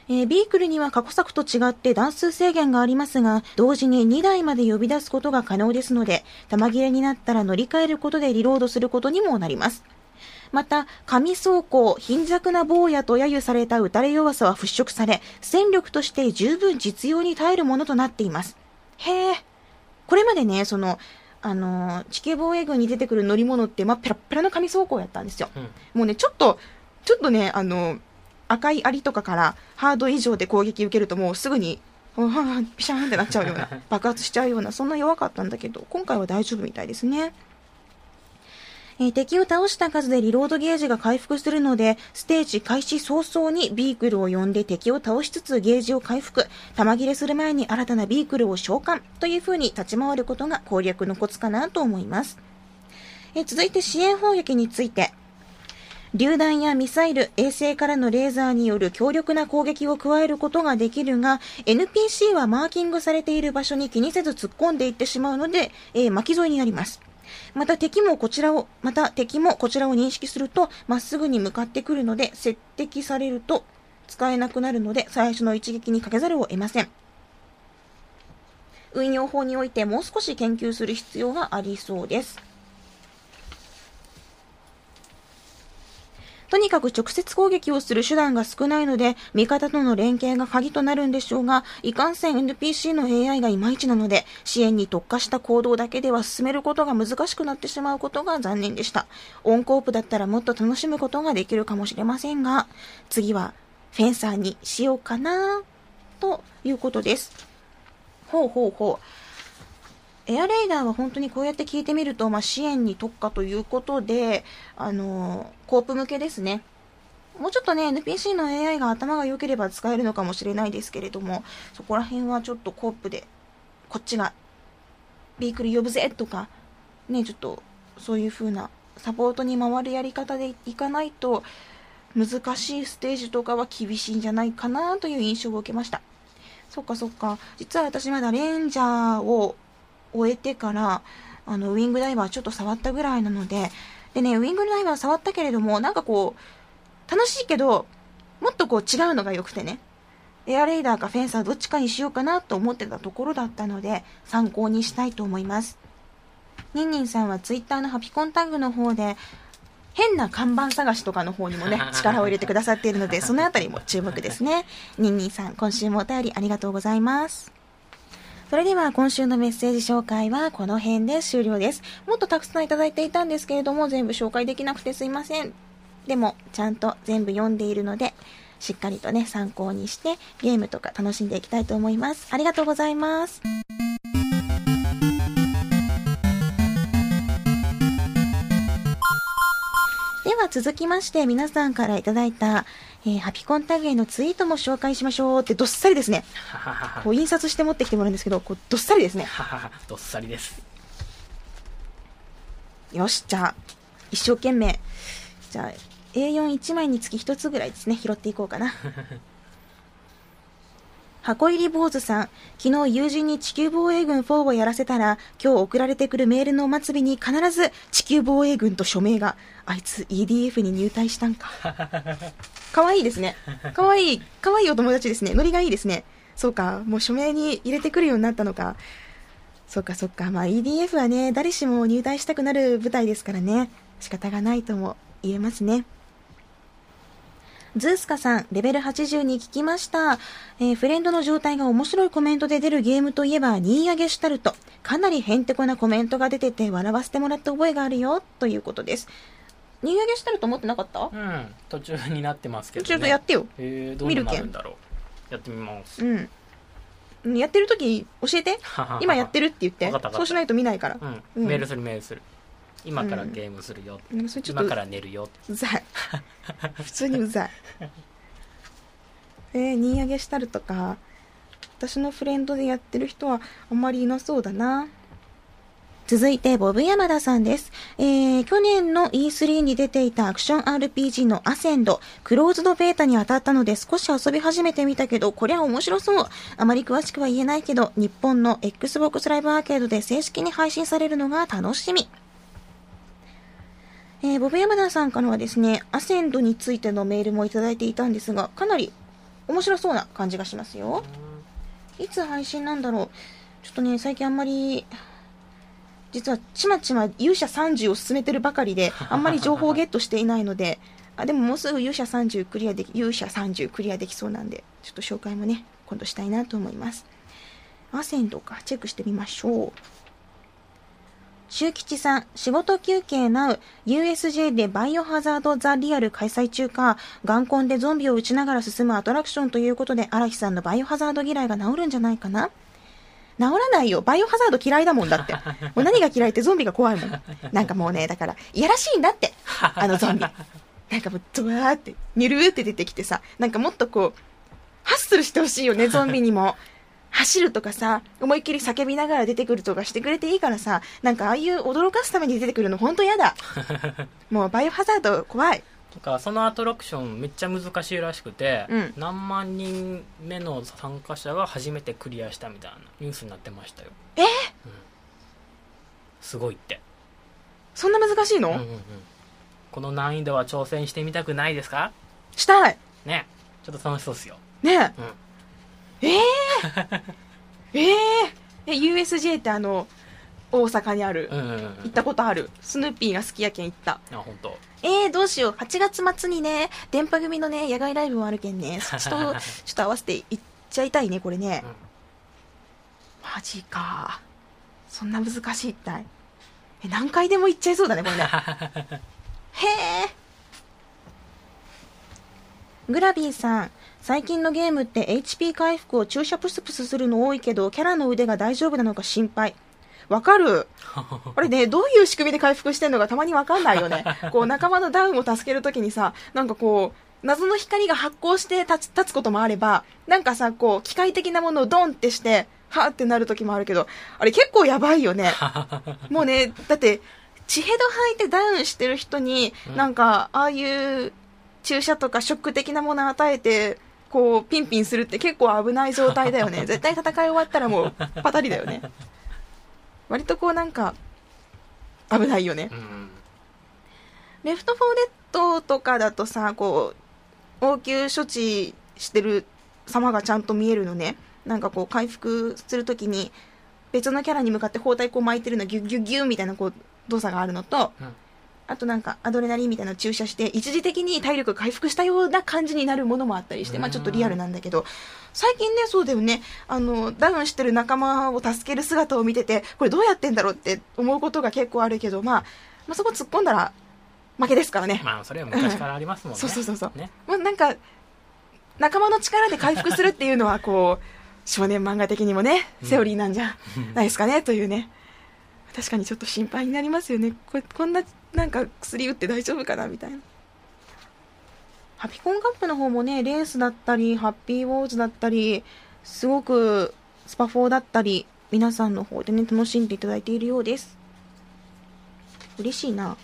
えービークルには過去作と違って段数制限がありますが、同時に2台まで呼び出すことが可能ですので、弾切れになったら乗り換えることでリロードすることにもなります。また、紙装甲、貧弱な坊やと揶揄された打たれ弱さは払拭され、戦力として十分実用に耐えるものとなっています。へえ。これまでね、その、あのー地球防衛軍に出てくる乗り物って、まあ、ペラッペラの紙装甲やったんですよ。うんもうね、ちょっと、ちょっとね、あの、赤いアリとかからハード以上で攻撃受けるともうすぐに、ピシャーンってなっちゃうような、爆発しちゃうような、そんな弱かったんだけど、今回は大丈夫みたいですね。えー敵を倒した数でリロードゲージが回復するので、ステージ開始早々にビークルを呼んで敵を倒しつつゲージを回復、弾切れする前に新たなビークルを召喚という風に立ち回ることが攻略のコツかなと思います。えー続いて支援砲撃について、榴弾やミサイル、衛星からのレーザーによる強力な攻撃を加えることができるが、NPC はマーキングされている場所に気にせず突っ込んでいってしまうので、えー巻き添えになります。また敵もこちらを、また敵もこちらを認識すると、まっすぐに向かってくるので、接敵されると使えなくなるので、最初の一撃にかけざるを得ません。運用法においてもう少し研究する必要がありそうです。とにかく直接攻撃をする手段が少ないので、味方との連携が鍵となるんでしょうが、いかんせん NPC の AI がいまいちなので、支援に特化した行動だけでは進めることが難しくなってしまうことが残念でした。オンコープだったらもっと楽しむことができるかもしれませんが、次はフェンサーにしようかな、ということです。ほうほうほう。エアレーダーは本当にこうやって聞いてみると、まあ、支援に特化ということで、あのコープ向けですね。もうちょっとね、NPC の AI が頭が良ければ使えるのかもしれないですけれども、そこら辺はちょっとコープで、こっちが、ビークル呼ぶぜとか、ね、ちょっと、そういう風なサポートに回るやり方でいかないと、難しいステージとかは厳しいんじゃないかなという印象を受けました。そっかそっか。実は私まだレンジャーを終えてから、あの、ウィングダイバーちょっと触ったぐらいなので、でね、ウィングダイバー触ったけれども、なんかこう、楽しいけど、もっとこう違うのが良くてね。エアレイダーかフェンサーどっちかにしようかなと思ってたところだったので、参考にしたいと思います。ニンニンさんはツイッターのハピコンタグの方で、変な看板探しとかの方にもね、力を入れてくださっているので、そのあたりも注目ですね。ニンニンさん、今週もお便りありがとうございます。それでは今週のメッセージ紹介はこの辺で終了です。もっとたくさんいただいていたんですけれども、全部紹介できなくてすいません。でも、ちゃんと全部読んでいるので、しっかりとね、参考にしてゲームとか楽しんでいきたいと思います。ありがとうございます。では続きまして皆さんからいただいた、えー、ハピコンタグへのツイートも紹介しましょうってどっさりですね。こう印刷して持ってきてもらうんですけど、こうどっさりですね。どっさりです。よし、じゃあ、一生懸命。じゃあ、A41 枚につき1つぐらいですね、拾っていこうかな。箱入り坊主さん、昨日友人に地球防衛軍4をやらせたら、今日送られてくるメールのお祭りに必ず地球防衛軍と署名が、あいつ EDF に入隊したんか。かわいいですね。かわいい、かわいいお友達ですね。ノリがいいですね。そうか、もう署名に入れてくるようになったのか。そっかそっか。まあ EDF はね、誰しも入隊したくなる舞台ですからね。仕方がないとも言えますね。ズースカさん、レベル80に聞きました。えー、フレンドの状態が面白いコメントで出るゲームといえば、ニーヤゲシュタルト。かなりヘンテコなコメントが出てて、笑わせてもらった覚えがあるよ、ということです。ニーヤゲシュタルト持ってなかった？うん、途中になってますけど、ね。途中やってよ。えー、どうなるんだろう。やってみます。うん。やってる時教えて。今やってるって言って。そうしないと見ないから。うん。メールするメールする。今からゲームするよ、うん、今から寝るようざい 普通にうざいえー、ニーヤゲシュタルとか私のフレンドでやってる人はあんまりいなそうだな続いて、ボブ山田さんです。えー、去年の E3 に出ていたアクション RPG のアセンド、クローズドベータに当たったので少し遊び始めてみたけど、こりゃ面白そう。あまり詳しくは言えないけど、日本の Xbox ライブアーケードで正式に配信されるのが楽しみ。えー、ボブ山田さんからはですね、アセンドについてのメールもいただいていたんですが、かなり面白そうな感じがしますよ。いつ配信なんだろう。ちょっとね、最近あんまり、実はちまちま勇者30を進めてるばかりで、あんまり情報をゲットしていないので、あ、でももうすぐ勇者30クリアでき、勇者30クリアできそうなんで、ちょっと紹介もね、今度したいなと思います。アセンドか、チェックしてみましょう。周吉さん、仕事休憩なう、USJ でバイオハザードザ・リアル開催中か、眼根でゾンビを撃ちながら進むアトラクションということで、荒木さんのバイオハザード嫌いが治るんじゃないかな？治らないよ。バイオハザード嫌いだもんだって。もう何が嫌いってゾンビが怖いもん。なんかもうね、だから、いやらしいんだって。あのゾンビ。なんかもう、ドワーって、ニュルーって出てきてさ、なんかもっとこう、ハッスルしてほしいよね、ゾンビにも。走るとかさ、思いっきり叫びながら出てくるとかしてくれていいからさ、なんかああいう驚かすために出てくるの本当嫌だ。もうバイオハザード怖い。とかそのアトラクションめっちゃ難しいらしくて、うん、何万人目の参加者が初めてクリアしたみたいなニュースになってましたよ。え？ー、うん、すごいって。そんな難しいの、うんうんうん、この難易度は挑戦してみたくないですか？したい。ね。ちょっと楽しそうっすよ。ね。え、うんえー、えー、え USJ ってあの大阪にある、うんうんうん、行ったことある？スヌーピーが好きやけん行った。あ本当。えー、どうしよう。8月末にね電波組のね野外ライブもあるけんね。そっちと ちょっと合わせて行っちゃいたいねこれね、うん、マジか。そんな難しいったい。え何回でも行っちゃいそうだねこれね。へえグラビーさん最近のゲームって HP 回復を注射プスプスするの多いけど、キャラの腕が大丈夫なのか心配。わかる？あれね、どういう仕組みで回復してんのかたまにわかんないよね。こう、仲間のダウンを助けるときにさ、なんかこう、謎の光が発光して立つ立つこともあれば、なんかさ、こう、機械的なものをドンってして、はーってなる時もあるけど、あれ結構やばいよね。もうね、だって、血ヘド吐いてダウンしてる人に、なんか、ああいう注射とかショック的なものを与えて、こう、ピンピンするって結構危ない状態だよね。絶対戦い終わったらもう、パタリだよね。割とこうなんか、危ないよね。うん Left 4 Dead とかだとさ、こう、応急処置してる様がちゃんと見えるのね。なんかこう、回復するときに、別のキャラに向かって包帯こう巻いてるのギュッギュッギュッみたいなこう、動作があるのと、うんあとなんかアドレナリンみたいなの注射して、一時的に体力が回復したような感じになるものもあったりして、まあちょっとリアルなんだけど、最近ね、そうだよね、あの、ダウンしてる仲間を助ける姿を見てて、これどうやってんだろうって思うことが結構あるけど、まあ、まあそこ突っ込んだら負けですからね。まあそれは昔からありますもんね。そうそうそうそう。ね。まあなんか、仲間の力で回復するっていうのは、こう、少年漫画的にもね、セオリーなんじゃないですかね、というね。確かにちょっと心配になりますよね。ここんな、なんか薬打って大丈夫かな、みたいな。ハピコンカップの方もね、レースだったり、ハッピーウォーズだったり、すごくスパ4だったり、皆さんの方でね、楽しんでいただいているようです。嬉しいな。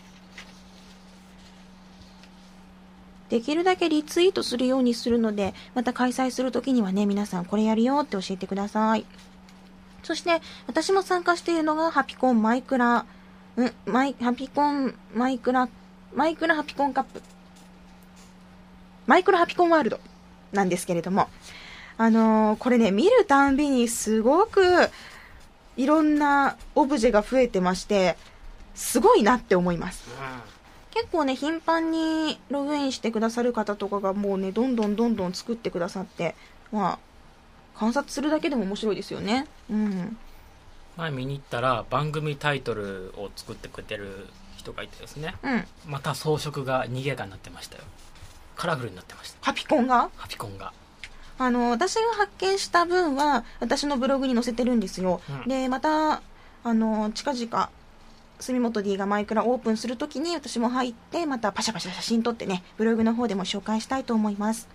できるだけリツイートするようにするので、また開催するときにはね、皆さんこれやるよって教えてください。そして、私も参加しているのが、ハピコンマイクラ、んマイ、ハピコンマイクラ、マイクラハピコンカップ。マイクラハピコンワールドなんですけれども、あのーこれね、見るたんびにすごく、いろんなオブジェが増えてまして、すごいなって思います。結構ね、頻繁にログインしてくださる方とかがもうね、どんどんどんどん作ってくださって、まあ、観察するだけでも面白いですよね。うん。前見に行ったら番組タイトルを作ってくれてる人がいてですね。うん。また装飾が賑やかになってましたよ。カラフルになってました。ハピコンが？ハピコンが。あの、私が発見した分は、私のブログに載せてるんですよ。うん。で、また、あの、近々、住本 D がマイクラオープンするときに私も入って、またパシャパシャ写真撮ってね、ブログの方でも紹介したいと思います。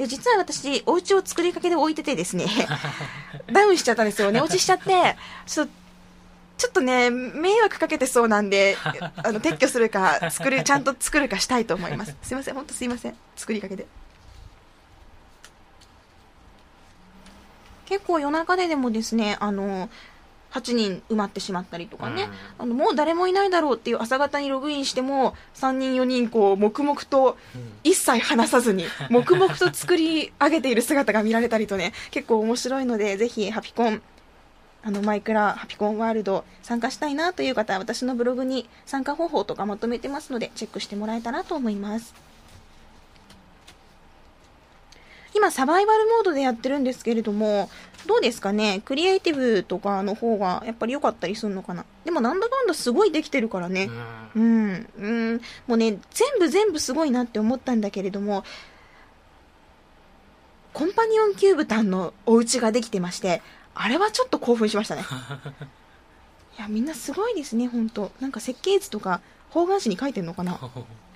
で、実は私、お家を作りかけで置いててですね、ダウンしちゃったんですよ。寝落ちしちゃって、ちょっと、ちょっとね、迷惑かけてそうなんで、あの、撤去するか、作る、ちゃんと作るかしたいと思います。すいません、ほんとすいません。作りかけで。結構夜中ででもですね、あの、8人埋まってしまったりとかね、あのもう誰もいないだろうっていう朝方にログインしても、3人4人こう、黙々とうん。一切話さずに、黙々と作り上げている姿が見られたりとね、結構面白いので、ぜひハピコン、あのマイクラハピコンワールド参加したいなという方は私のブログに参加方法とかまとめてますのでチェックしてもらえたらと思います今サバイバルモードでやってるんですけれどもどうですかね？クリエイティブとかの方がやっぱり良かったりするのかな？でもなんだかんだすごいできてるからね、うんうん、うん、もうね、全部全部すごいなって思ったんだけれども、コンパニオンキューブタンのお家ができてまして、あれはちょっと興奮しましたね。いや、みんなすごいですね、ほんと。なんか設計図とか、方眼紙に書いてんのかな？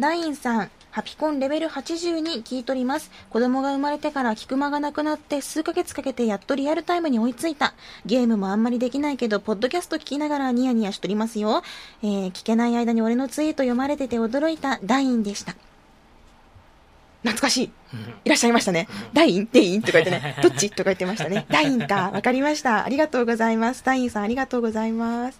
ダインさん、ハピコンレベル80に聞い取ります。子供が生まれてから聞く間がなくなって数ヶ月かけてやっとリアルタイムに追いついた。ゲームもあんまりできないけど、ポッドキャスト聞きながらニヤニヤしとりますよ。えー、聞けない間に俺のツイート読まれてて驚いたダインでした。懐かしい。いらっしゃいましたね。ダインデインとか言ってね、どっち？とか言ってましたね。ダインか。わかりました。ありがとうございます。ダインさんありがとうございます。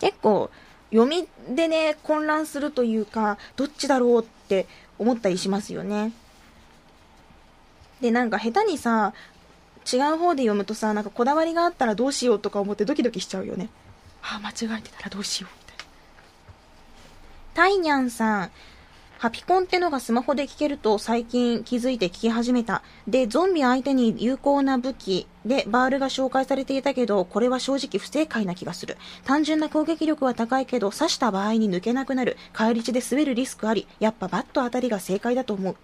結構、読みでね、混乱するというか、どっちだろうって思ったりしますよね。で、なんか下手にさ、違う方で読むとさ、なんかこだわりがあったらどうしようとか思ってドキドキしちゃうよね。ああ、間違えてたらどうしようみたいな。タイニャンさん、ハピコンってのがスマホで聞けると最近気づいて聞き始めた。で、ゾンビ相手に有効な武器でバールが紹介されていたけど、これは正直不正解な気がする。単純な攻撃力は高いけど、刺した場合に抜けなくなる。返り血で滑るリスクあり。やっぱバット当たりが正解だと思う。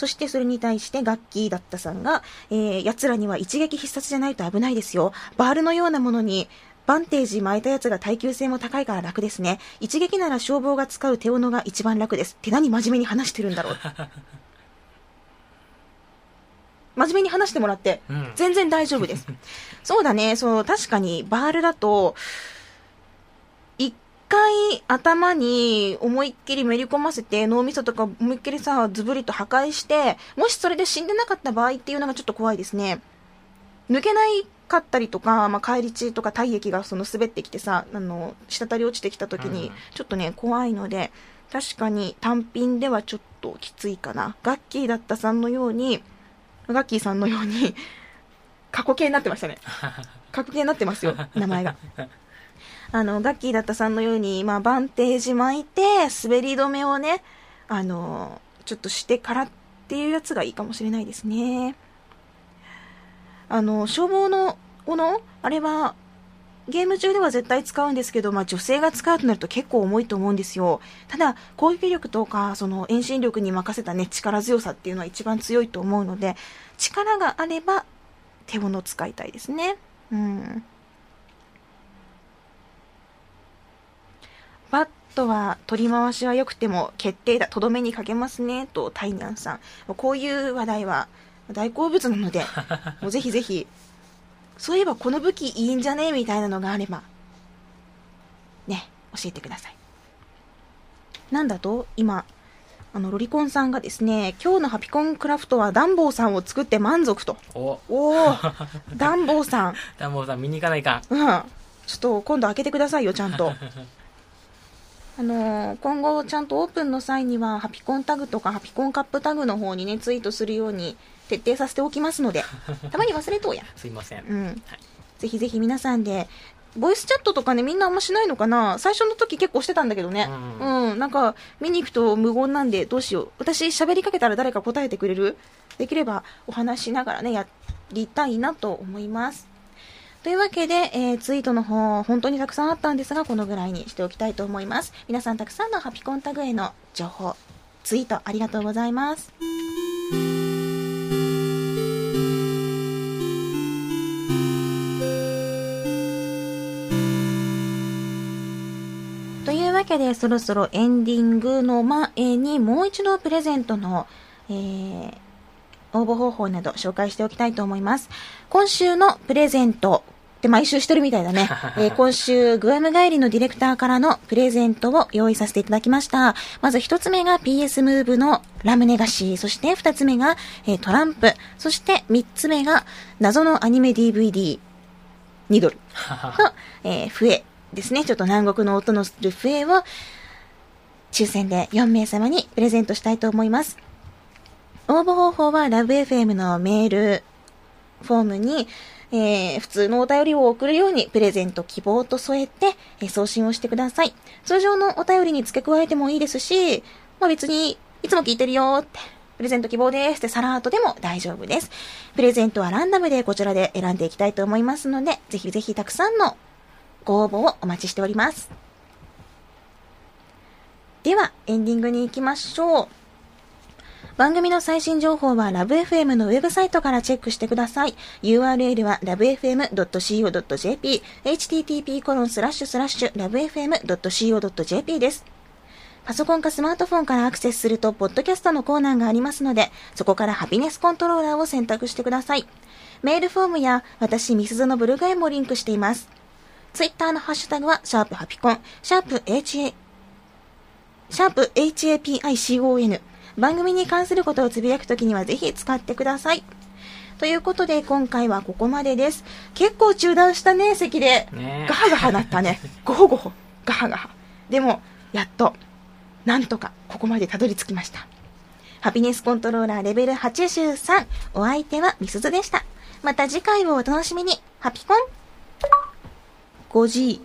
そしてそれに対してガッキーだったさんが、えー、奴らには一撃必殺じゃないと危ないですよ。バールのようなものに、バンテージ巻いたやつが耐久性も高いから楽ですね。一撃なら消防が使う手斧が一番楽です。って何真面目に話してるんだろう。真面目に話してもらって、うん全然大丈夫です。そうだね、そう、確かに、バールだと、一回頭に思いっきりめり込ませて、脳みそとか思いっきりさ、ズブリと破壊して、もしそれで死んでなかった場合っていうのがちょっと怖いですね。抜けないかったりとか、まあ、返り血とか体液がその滑ってきてさ、あの、滴り落ちてきた時にうん、ちょっとね、怖いので、確かに単品ではちょっときついかな。ガッキーだったさんのように、ガッキーさんのように、過去形になってましたね。過去形になってますよ、名前が。あの、ガッキーだったさんのように、まあ、バンテージ巻いて、滑り止めをね、あの、ちょっとしてからっていうやつがいいかもしれないですね。あの、消防の斧あれは、ゲーム中では絶対使うんですけど、まあ、女性が使うとなると結構重いと思うんですよ。ただ、攻撃力とか、その遠心力に任せたね、力強さっていうのは一番強いと思うので、力があれば、手斧使いたいですね。うん。バットは取り回しは良くても決定だ、とどめにかけますね、とタイニャンさん。こういう話題は大好物なので、もうぜひぜひ、そういえばこの武器いいんじゃね？みたいなのがあれば、ね、教えてください。なんだと？今、あの、ロリコンさんがですね、今日のハピコンクラフトはダンボーさんを作って満足と。おおお ダンボーさん。ダンボーさん見に行かないかんうん。ちょっと今度開けてくださいよ、ちゃんと。あのー今後ちゃんとオープンの際には、ハピコンタグとかハピコンカップタグの方にね、ツイートするように徹底させておきますので、たまに忘れとうや。すいません、うん。ぜひぜひ皆さんで、ボイスチャットとかね、みんなあんましないのかな？最初の時結構してたんだけどね。ううん。なんか、見に行くと無言なんで、どうしよう。私喋りかけたら誰か答えてくれる？できればお話ししながらね、やりたいなと思います。というわけで、えーツイートの方、本当にたくさんあったんですが、このぐらいにしておきたいと思います。皆さんたくさんのハピコンタグへの情報、ツイートありがとうございます。わけで、そろそろエンディングの前に、もう一度プレゼントの、えー応募方法など紹介しておきたいと思います。今週のプレゼントって毎週してるみたいだね。えー今週、グアム帰りのディレクターからのプレゼントを用意させていただきました。まず一つ目が PS ムーブのラムネガシー、そして二つ目が、えートランプ、そして三つ目が謎のアニメ DVD2 ドル。と、えー笛ですね。ちょっと南国の音のする笛を、抽選で4名様にプレゼントしたいと思います。応募方法はラブ f m のメールフォームに、えー普通のお便りを送るようにプレゼント希望と添えて、えー送信をしてください。通常のお便りに付け加えてもいいですし、まあ別に、いつも聞いてるよって、プレゼント希望ですってさらっとでも大丈夫です。プレゼントはランダムでこちらで選んでいきたいと思いますので、ぜひぜひたくさんのご応募をお待ちしております。では、エンディングに行きましょう。番組の最新情報はラブ f m のウェブサイトからチェックしてください。URL は lovefm.co.jp、http://lovefm.co.jp です。パソコンかスマートフォンからアクセスすると、ポッドキャストのコーナーがありますので、そこからハピネスコントローラーを選択してください。メールフォームや私、ミスズのブログへもリンクしています。ツイッターのハッシュタグは、シャープハピコン、シャープ HA、シャープ HAPICON。番組に関することをつぶやくときにはぜひ使ってください。ということで、今回はここまでです。結構中断したね、席で。ねガハガハなったね。ゴホゴホ、ガハガハ。でも、やっと、なんとか、ここまでたどり着きました。ハピネスコントローラーレベル83。お相手はみすずでした。また次回をお楽しみに。ハピコン 5G。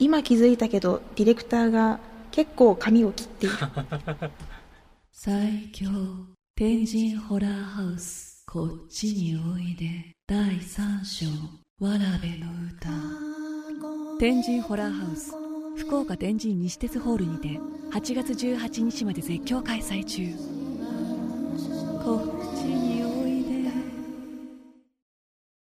今気づいたけど、ディレクターが結構髪を切っている。最強天神ホラーハウス。こっちにおいで。第三章わらべの歌。天神ホラーハウス。福岡天神西鉄ホールにて8月18日まで絶叫開催中。こ